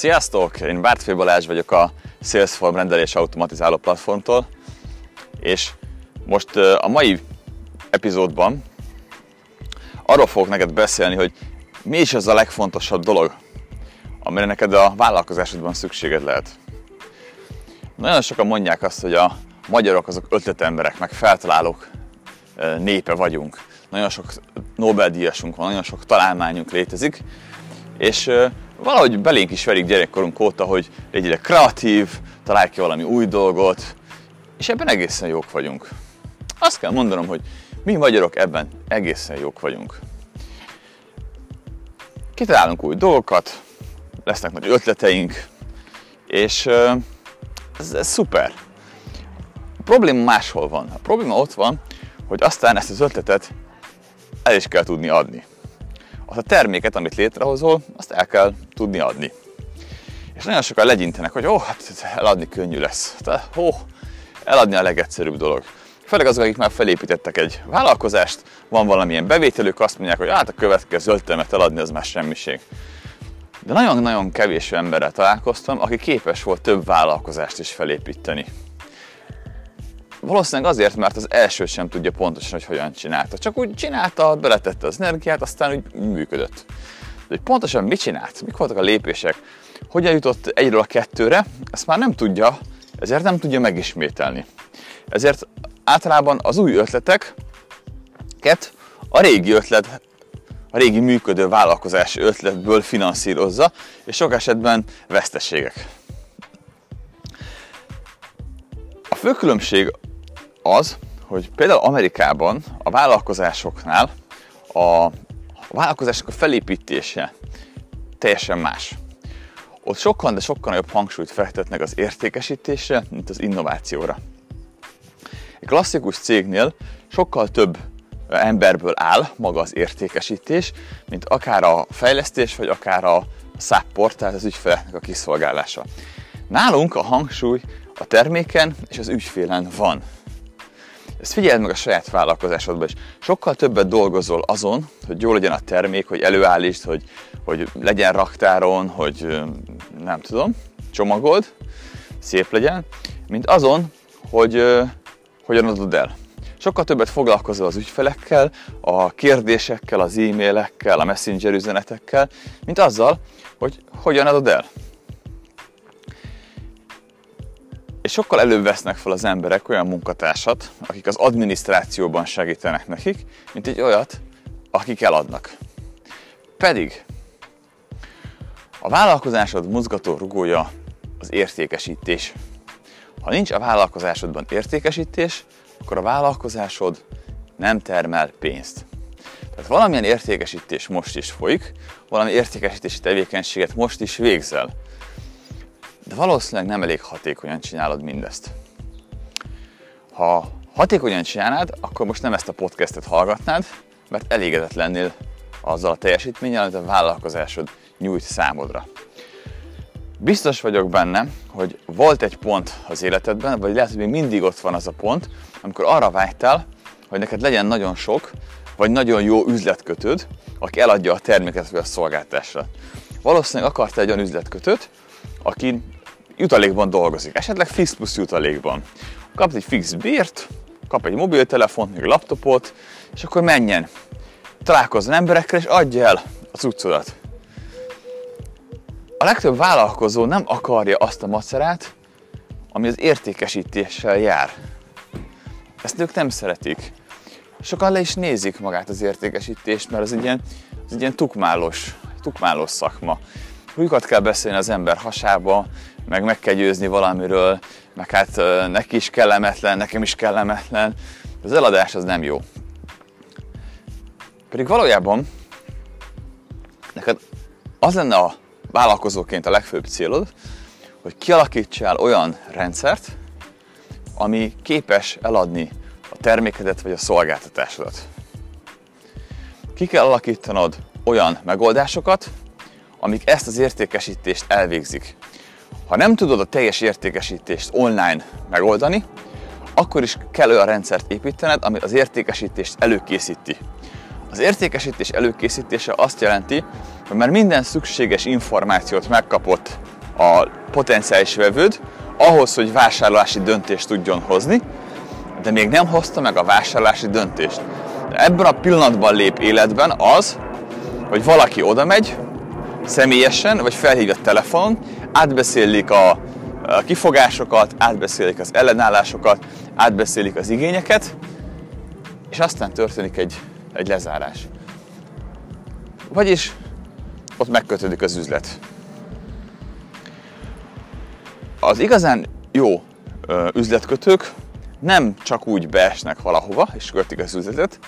Sziasztok! Én Bártfé Balázs vagyok a Salesforce rendelés automatizáló platformtól, és most a mai epizódban arról fogok neked beszélni, hogy mi is az a legfontosabb dolog, amire neked a vállalkozásodban szükséged lehet. Nagyon sokan mondják azt, hogy a magyarok azok ötletemberek, meg feltalálók népe vagyunk. Nagyon sok Nobel-díjasunk van, nagyon sok találmányunk létezik, és valahogy belénk is verik gyerekkorunk óta, hogy legyél kreatív, találj ki valami új dolgot, és ebben egészen jók vagyunk. Azt kell mondanom, hogy mi magyarok ebben egészen jók vagyunk. Kitalálunk új dolgokat, lesznek nagy ötleteink, és ez, ez szuper. A probléma máshol van. A probléma ott van, hogy aztán ezt az ötletet el is kell tudni adni. Azt a terméket, amit létrehozol, azt el kell tudni adni. És nagyon sokan legyintenek, hogy ó, hát eladni könnyű lesz. Tehát, ó, eladni a legegyszerűbb dolog. Főleg azok, akik már felépítettek egy vállalkozást, van valamilyen bevételük, azt mondják, hogy hát a következő ötlemet eladni, az már semmiség. De nagyon-nagyon kevés emberrel találkoztam, aki képes volt több vállalkozást is felépíteni. Valószínűleg azért, mert az elsőt sem tudja pontosan, hogy hogyan csinálta. Csak úgy csinálta, beletette az energiát, aztán úgy működött. De hogy pontosan mit csinált, mik voltak a lépések, hogyan jutott egyről a kettőre, ezt már nem tudja, ezért nem tudja megismételni. Ezért általában az új ötleteket a régi ötlet, a régi működő vállalkozási ötletből finanszírozza, és sok esetben veszteségek. A fő különbség az, hogy például Amerikában a vállalkozásoknál a, a vállalkozások a felépítése teljesen más. Ott sokkal, de sokkal nagyobb hangsúlyt fektetnek az értékesítésre, mint az innovációra. Egy klasszikus cégnél sokkal több emberből áll maga az értékesítés, mint akár a fejlesztés, vagy akár a support, tehát az ügyfeleknek a kiszolgálása. Nálunk a hangsúly a terméken és az ügyfélen van. Ezt figyeld meg a saját vállalkozásodban is. Sokkal többet dolgozol azon, hogy jó legyen a termék, hogy előállítsd, hogy, hogy legyen raktáron, hogy nem tudom, csomagold, szép legyen, mint azon, hogy hogyan adod el. Sokkal többet foglalkozol az ügyfelekkel, a kérdésekkel, az e-mailekkel, a messenger üzenetekkel, mint azzal, hogy hogyan adod el. Sokkal előbb vesznek fel az emberek olyan munkatársat, akik az adminisztrációban segítenek nekik, mint egy olyat, akik eladnak. Pedig a vállalkozásod mozgató rugója az értékesítés. Ha nincs a vállalkozásodban értékesítés, akkor a vállalkozásod nem termel pénzt. Tehát valamilyen értékesítés most is folyik, valami értékesítési tevékenységet most is végzel de valószínűleg nem elég hatékonyan csinálod mindezt. Ha hatékonyan csinálnád, akkor most nem ezt a podcastet hallgatnád, mert elégedett lennél azzal a teljesítménnyel, amit a vállalkozásod nyújt számodra. Biztos vagyok benne, hogy volt egy pont az életedben, vagy lehet, hogy még mindig ott van az a pont, amikor arra vágytál, hogy neked legyen nagyon sok, vagy nagyon jó üzletkötőd, aki eladja a terméket vagy a szolgáltásra. Valószínűleg akartál egy olyan üzletkötőt, aki jutalékban dolgozik, esetleg fix plusz jutalékban. Kap egy fix bért, kap egy mobiltelefont, még laptopot, és akkor menjen. Találkozzon emberekkel, és adja el a cuccodat. A legtöbb vállalkozó nem akarja azt a macerát, ami az értékesítéssel jár. Ezt ők nem szeretik. Sokan le is nézik magát az értékesítést, mert az egy ilyen, az egy ilyen tukmálos, tukmálos szakma. Újkat kell beszélni az ember hasába, meg meg kell győzni valamiről, meg hát neki is kellemetlen, nekem is kellemetlen. Az eladás az nem jó. Pedig valójában neked az lenne a vállalkozóként a legfőbb célod, hogy kialakítsál olyan rendszert, ami képes eladni a termékedet vagy a szolgáltatásodat. Ki kell alakítanod olyan megoldásokat, amik ezt az értékesítést elvégzik. Ha nem tudod a teljes értékesítést online megoldani, akkor is kell olyan rendszert építened, ami az értékesítést előkészíti. Az értékesítés előkészítése azt jelenti, hogy már minden szükséges információt megkapott a potenciális vevőd ahhoz, hogy vásárlási döntést tudjon hozni, de még nem hozta meg a vásárlási döntést. De ebben a pillanatban lép életben az, hogy valaki oda megy, személyesen, vagy felhívja telefonon, átbeszélik a kifogásokat, átbeszélik az ellenállásokat, átbeszélik az igényeket, és aztán történik egy, egy lezárás. Vagyis ott megkötődik az üzlet. Az igazán jó üzletkötők nem csak úgy beesnek valahova és kötik az üzletet,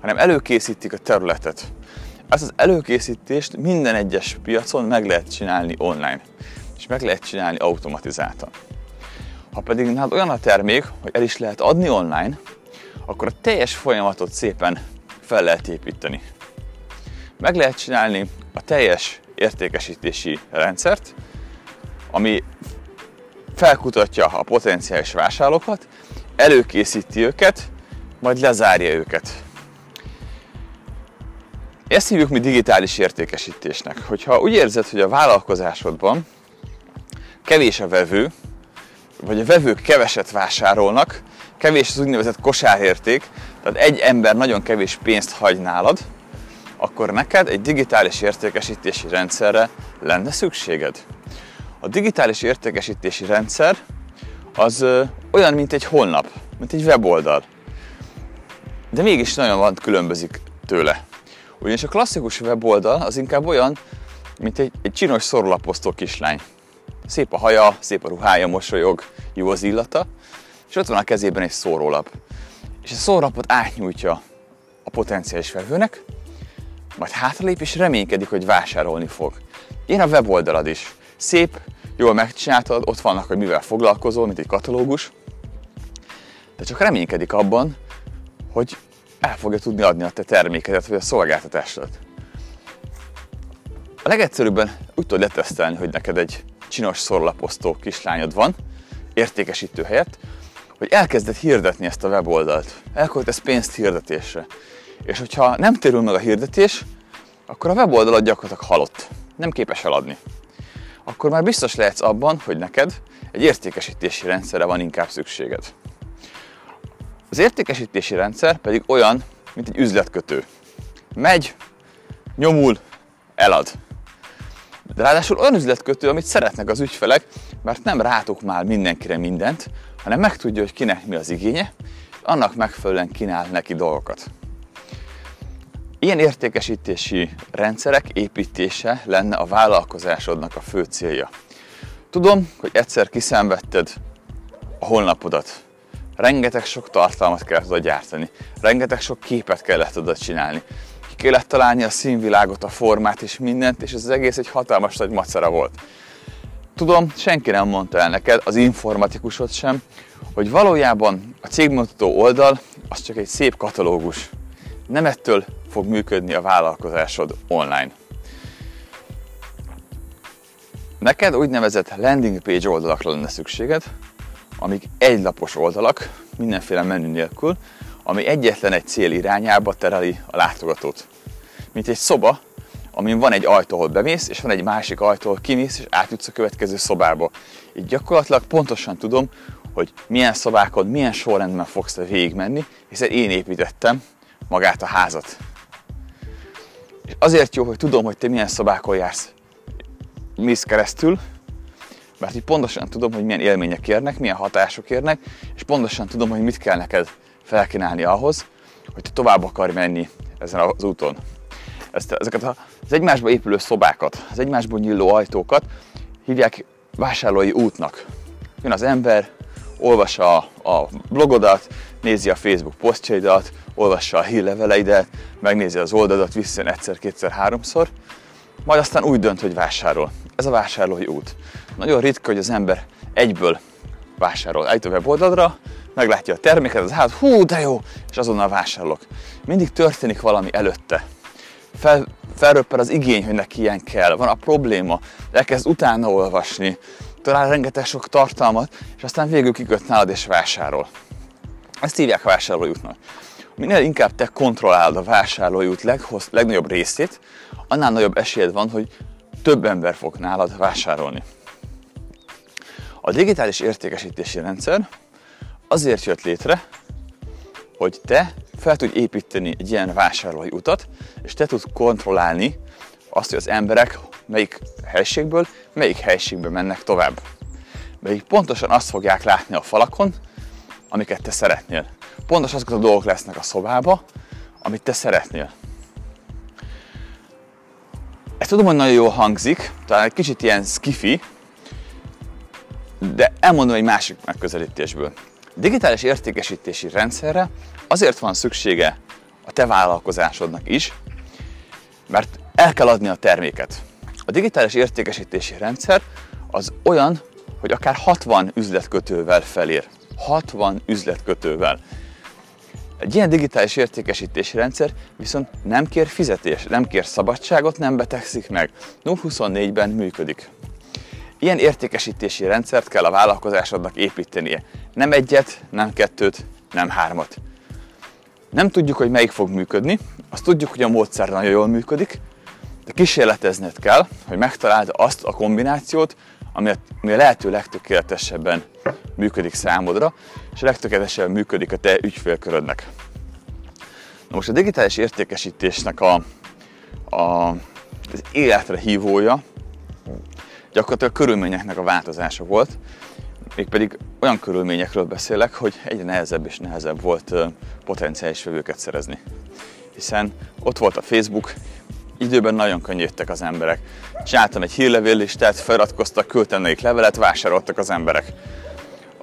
hanem előkészítik a területet. Ezt az előkészítést minden egyes piacon meg lehet csinálni online, és meg lehet csinálni automatizáltan. Ha pedig nálad olyan a termék, hogy el is lehet adni online, akkor a teljes folyamatot szépen fel lehet építeni. Meg lehet csinálni a teljes értékesítési rendszert, ami felkutatja a potenciális vásárlókat, előkészíti őket, majd lezárja őket. Ezt hívjuk mi digitális értékesítésnek. Hogyha úgy érzed, hogy a vállalkozásodban kevés a vevő, vagy a vevők keveset vásárolnak, kevés az úgynevezett kosárérték, tehát egy ember nagyon kevés pénzt hagy nálad, akkor neked egy digitális értékesítési rendszerre lenne szükséged. A digitális értékesítési rendszer az olyan, mint egy honlap, mint egy weboldal. De mégis nagyon van különbözik tőle. Ugyanis a klasszikus weboldal az inkább olyan, mint egy, egy csinos szorolaposztó kislány. Szép a haja, szép a ruhája, mosolyog, jó az illata, és ott van a kezében egy szórólap. És a szórólapot átnyújtja a potenciális vevőnek, majd hátralép és reménykedik, hogy vásárolni fog. Én a weboldalad is. Szép, jól megcsináltad, ott vannak, hogy mivel foglalkozol, mint egy katalógus, de csak reménykedik abban, hogy el fogja tudni adni a te termékedet, vagy a szolgáltatásodat. A legegyszerűbben úgy tudod letesztelni, hogy neked egy csinos szorlaposztó kislányod van, értékesítő helyett, hogy elkezded hirdetni ezt a weboldalt. Elköltesz pénzt hirdetésre. És hogyha nem térül meg a hirdetés, akkor a weboldalad gyakorlatilag halott. Nem képes eladni. Akkor már biztos lehetsz abban, hogy neked egy értékesítési rendszerre van inkább szükséged. Az értékesítési rendszer pedig olyan, mint egy üzletkötő. Megy, nyomul, elad. De ráadásul olyan üzletkötő, amit szeretnek az ügyfelek, mert nem rátok már mindenkire mindent, hanem megtudja, hogy kinek mi az igénye, annak megfelelően kínál neki dolgokat. Ilyen értékesítési rendszerek építése lenne a vállalkozásodnak a fő célja. Tudom, hogy egyszer kiszenvedted a honlapodat, rengeteg sok tartalmat kellett oda gyártani, rengeteg sok képet kellett oda csinálni, ki kellett találni a színvilágot, a formát és mindent, és ez az egész egy hatalmas nagy macera volt. Tudom, senki nem mondta el neked, az informatikusod sem, hogy valójában a cégmutató oldal az csak egy szép katalógus. Nem ettől fog működni a vállalkozásod online. Neked úgynevezett landing page oldalakra lenne szükséged, amik egylapos oldalak, mindenféle menü nélkül, ami egyetlen egy cél irányába tereli a látogatót. Mint egy szoba, amin van egy ajtó, ahol bemész, és van egy másik ajtó, ahol kimész, és átjutsz a következő szobába. Így gyakorlatilag pontosan tudom, hogy milyen szobákon, milyen sorrendben fogsz te végigmenni, hiszen én építettem magát a házat. És azért jó, hogy tudom, hogy te milyen szobákon jársz, mész keresztül, mert így pontosan tudom, hogy milyen élmények érnek, milyen hatások érnek, és pontosan tudom, hogy mit kell neked felkínálni ahhoz, hogy te tovább akarj menni ezen az úton. Ezt, ezeket az egymásba épülő szobákat, az egymásból nyíló ajtókat hívják vásárlói útnak. Jön az ember, olvassa a, blogodat, nézi a Facebook posztjaidat, olvassa a hírleveleidet, megnézi az oldaladat, visszajön egyszer, kétszer, háromszor, majd aztán úgy dönt, hogy vásárol. Ez a vásárlói út. Nagyon ritka, hogy az ember egyből vásárol. Eljut a weboldalra, meglátja a terméket, az hát, hú, de jó, és azonnal vásárolok. Mindig történik valami előtte. Fel, felröppen az igény, hogy neki ilyen kell, van a probléma, elkezd utána olvasni, talál rengeteg sok tartalmat, és aztán végül kiköt nálad és vásárol. Ezt hívják vásárlójútnak. Minél inkább te kontrollálod a vásárlójút leghoz, legnagyobb részét, annál nagyobb esélyed van, hogy több ember fog nálad vásárolni. A digitális értékesítési rendszer azért jött létre, hogy te fel tudj építeni egy ilyen vásárlói utat, és te tudsz kontrollálni azt, hogy az emberek melyik helységből, melyik helységbe mennek tovább. Melyik pontosan azt fogják látni a falakon, amiket te szeretnél. Pontosan azok a dolgok lesznek a szobába, amit te szeretnél. Ezt tudom, hogy nagyon jól hangzik, talán egy kicsit ilyen skifi, de elmondom egy másik megközelítésből. Digitális értékesítési rendszerre azért van szüksége a te vállalkozásodnak is, mert el kell adni a terméket. A digitális értékesítési rendszer az olyan, hogy akár 60 üzletkötővel felér. 60 üzletkötővel. Egy ilyen digitális értékesítési rendszer viszont nem kér fizetés, nem kér szabadságot, nem betegszik meg. 0-24-ben működik. Ilyen értékesítési rendszert kell a vállalkozásodnak építenie. Nem egyet, nem kettőt, nem hármat. Nem tudjuk, hogy melyik fog működni, azt tudjuk, hogy a módszer nagyon jól működik, de kísérletezned kell, hogy megtaláld azt a kombinációt, ami a, ami a lehető legtökéletesebben működik számodra, és a legtökéletesebben működik a te ügyfélkörödnek. Na most a digitális értékesítésnek a, a, az életre hívója gyakorlatilag a körülményeknek a változása volt, mégpedig olyan körülményekről beszélek, hogy egyre nehezebb és nehezebb volt potenciális vevőket szerezni. Hiszen ott volt a Facebook, időben nagyon könnyítettek az emberek. Csináltam egy hírlevéllistát, feliratkoztak, küldtem nekik levelet, vásároltak az emberek.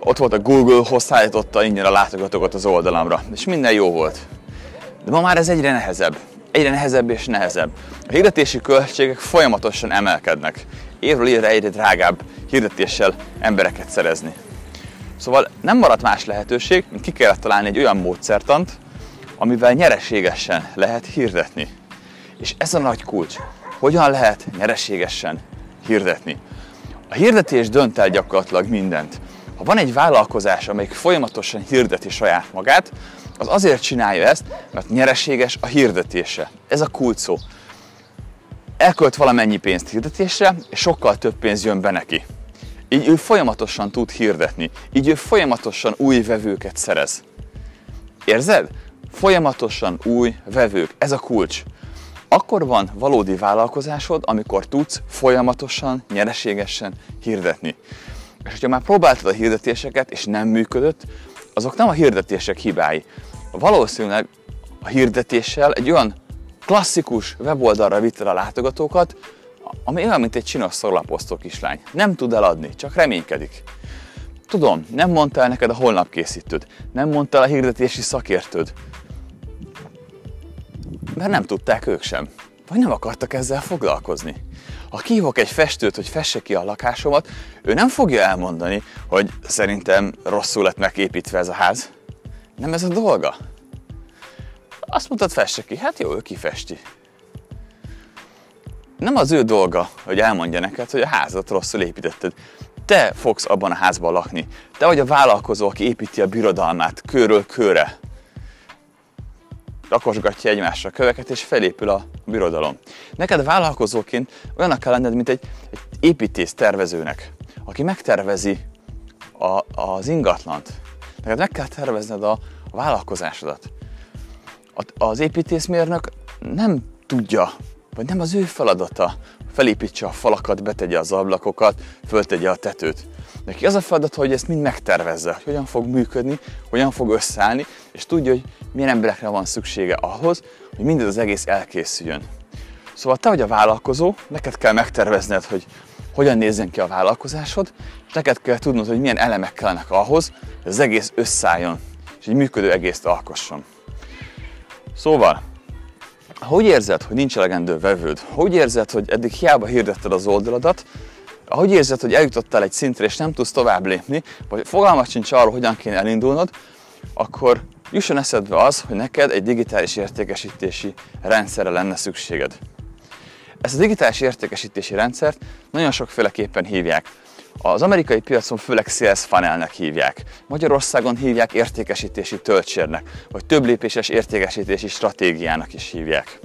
Ott volt a Google, hozzáállította ingyen a látogatókat az oldalamra, és minden jó volt. De ma már ez egyre nehezebb. Egyre nehezebb és nehezebb. A hirdetési költségek folyamatosan emelkednek. Évről évre egyre drágább hirdetéssel embereket szerezni. Szóval nem maradt más lehetőség, mint ki kellett találni egy olyan módszertant, amivel nyereségesen lehet hirdetni. És ez a nagy kulcs. Hogyan lehet nyereségesen hirdetni? A hirdetés dönt el gyakorlatilag mindent. Ha van egy vállalkozás, amelyik folyamatosan hirdeti saját magát, az azért csinálja ezt, mert nyereséges a hirdetése. Ez a kulcs szó. Elkölt valamennyi pénzt hirdetésre, és sokkal több pénz jön be neki. Így ő folyamatosan tud hirdetni, így ő folyamatosan új vevőket szerez. Érzed? Folyamatosan új vevők, ez a kulcs. Akkor van valódi vállalkozásod, amikor tudsz folyamatosan, nyereségesen hirdetni. És hogyha már próbáltad a hirdetéseket, és nem működött, azok nem a hirdetések hibái. Valószínűleg a hirdetéssel egy olyan klasszikus weboldalra vitted a látogatókat, ami olyan, mint egy csinos szorlaposztó kislány. Nem tud eladni, csak reménykedik. Tudom, nem mondta el neked a holnap készítőd, nem mondta el a hirdetési szakértőd, mert nem tudták ők sem, vagy nem akartak ezzel foglalkozni. Ha kihívok egy festőt, hogy fesse ki a lakásomat, ő nem fogja elmondani, hogy szerintem rosszul lett megépítve ez a ház. Nem ez a dolga. Azt mondtad, fesse ki. Hát jó, ő kifesti. Nem az ő dolga, hogy elmondja neked, hogy a házat rosszul építetted. Te fogsz abban a házban lakni. Te vagy a vállalkozó, aki építi a birodalmát körről körre rakosgatja egymásra a köveket, és felépül a birodalom. Neked vállalkozóként olyanak kell lenned, mint egy, egy építész tervezőnek, aki megtervezi a, az ingatlant. Neked meg kell tervezned a, a vállalkozásodat. A, az építészmérnök nem tudja, vagy nem az ő feladata, felépítse a falakat, betegye az ablakokat, föltegye a tetőt. Neki az a feladat, hogy ezt mind megtervezze, hogy hogyan fog működni, hogyan fog összeállni, és tudja, hogy milyen emberekre van szüksége ahhoz, hogy mindez az egész elkészüljön. Szóval te vagy a vállalkozó, neked kell megtervezned, hogy hogyan nézzen ki a vállalkozásod, neked kell tudnod, hogy milyen elemek kellenek ahhoz, hogy az egész összeálljon, és egy működő egészt alkosson. Szóval, hogy érzed, hogy nincs elegendő vevőd? Hogy érzed, hogy eddig hiába hirdetted az oldaladat, ahogy érzed, hogy eljutottál egy szintre, és nem tudsz tovább lépni, vagy fogalmat sincs arról, hogyan kéne elindulnod, akkor jusson eszedbe az, hogy neked egy digitális értékesítési rendszerre lenne szükséged. Ezt a digitális értékesítési rendszert nagyon sokféleképpen hívják. Az amerikai piacon főleg sales funnelnek hívják. Magyarországon hívják értékesítési töltsérnek, vagy több lépéses értékesítési stratégiának is hívják.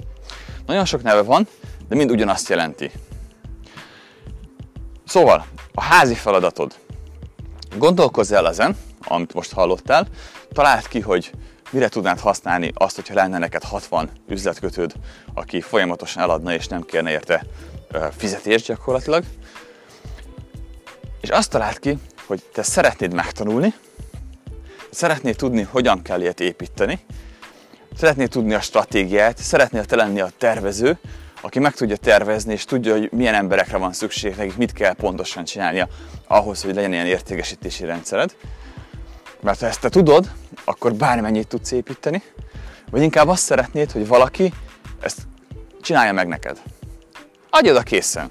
Nagyon sok neve van, de mind ugyanazt jelenti. Szóval, a házi feladatod Gondolkozz el ezen, amit most hallottál, találd ki, hogy mire tudnád használni azt, hogyha lenne neked 60 üzletkötőd, aki folyamatosan eladna és nem kérne érte fizetést gyakorlatilag. És azt találd ki, hogy te szeretnéd megtanulni, szeretnéd tudni, hogyan kell ilyet építeni, szeretnéd tudni a stratégiát, szeretnél te lenni a tervező, aki meg tudja tervezni, és tudja, hogy milyen emberekre van szükség, nekik mit kell pontosan csinálnia ahhoz, hogy legyen ilyen értékesítési rendszered. Mert ha ezt te tudod, akkor bármennyit tudsz építeni, vagy inkább azt szeretnéd, hogy valaki ezt csinálja meg neked. Adj oda készen.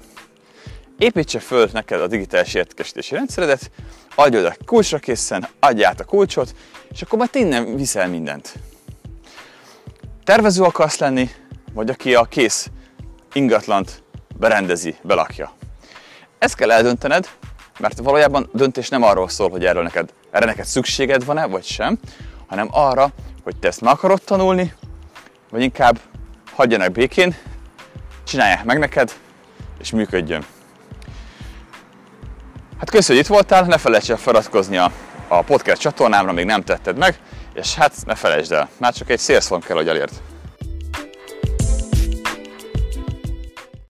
Építse föl neked a digitális értékesítési rendszeredet, adj oda kulcsra készen, adj át a kulcsot, és akkor majd innen viszel mindent. Tervező akarsz lenni, vagy aki a kész ingatlant berendezi, belakja. Ezt kell eldöntened, mert valójában a döntés nem arról szól, hogy erről neked, erre neked szükséged van-e, vagy sem, hanem arra, hogy te ezt meg akarod tanulni, vagy inkább hagyjanak békén, csinálják meg neked, és működjön. Hát köszönjük, hogy itt voltál, ne felejts el feliratkozni a, a podcast csatornámra, még nem tetted meg, és hát ne felejtsd el, már csak egy szélszon kell, hogy elért.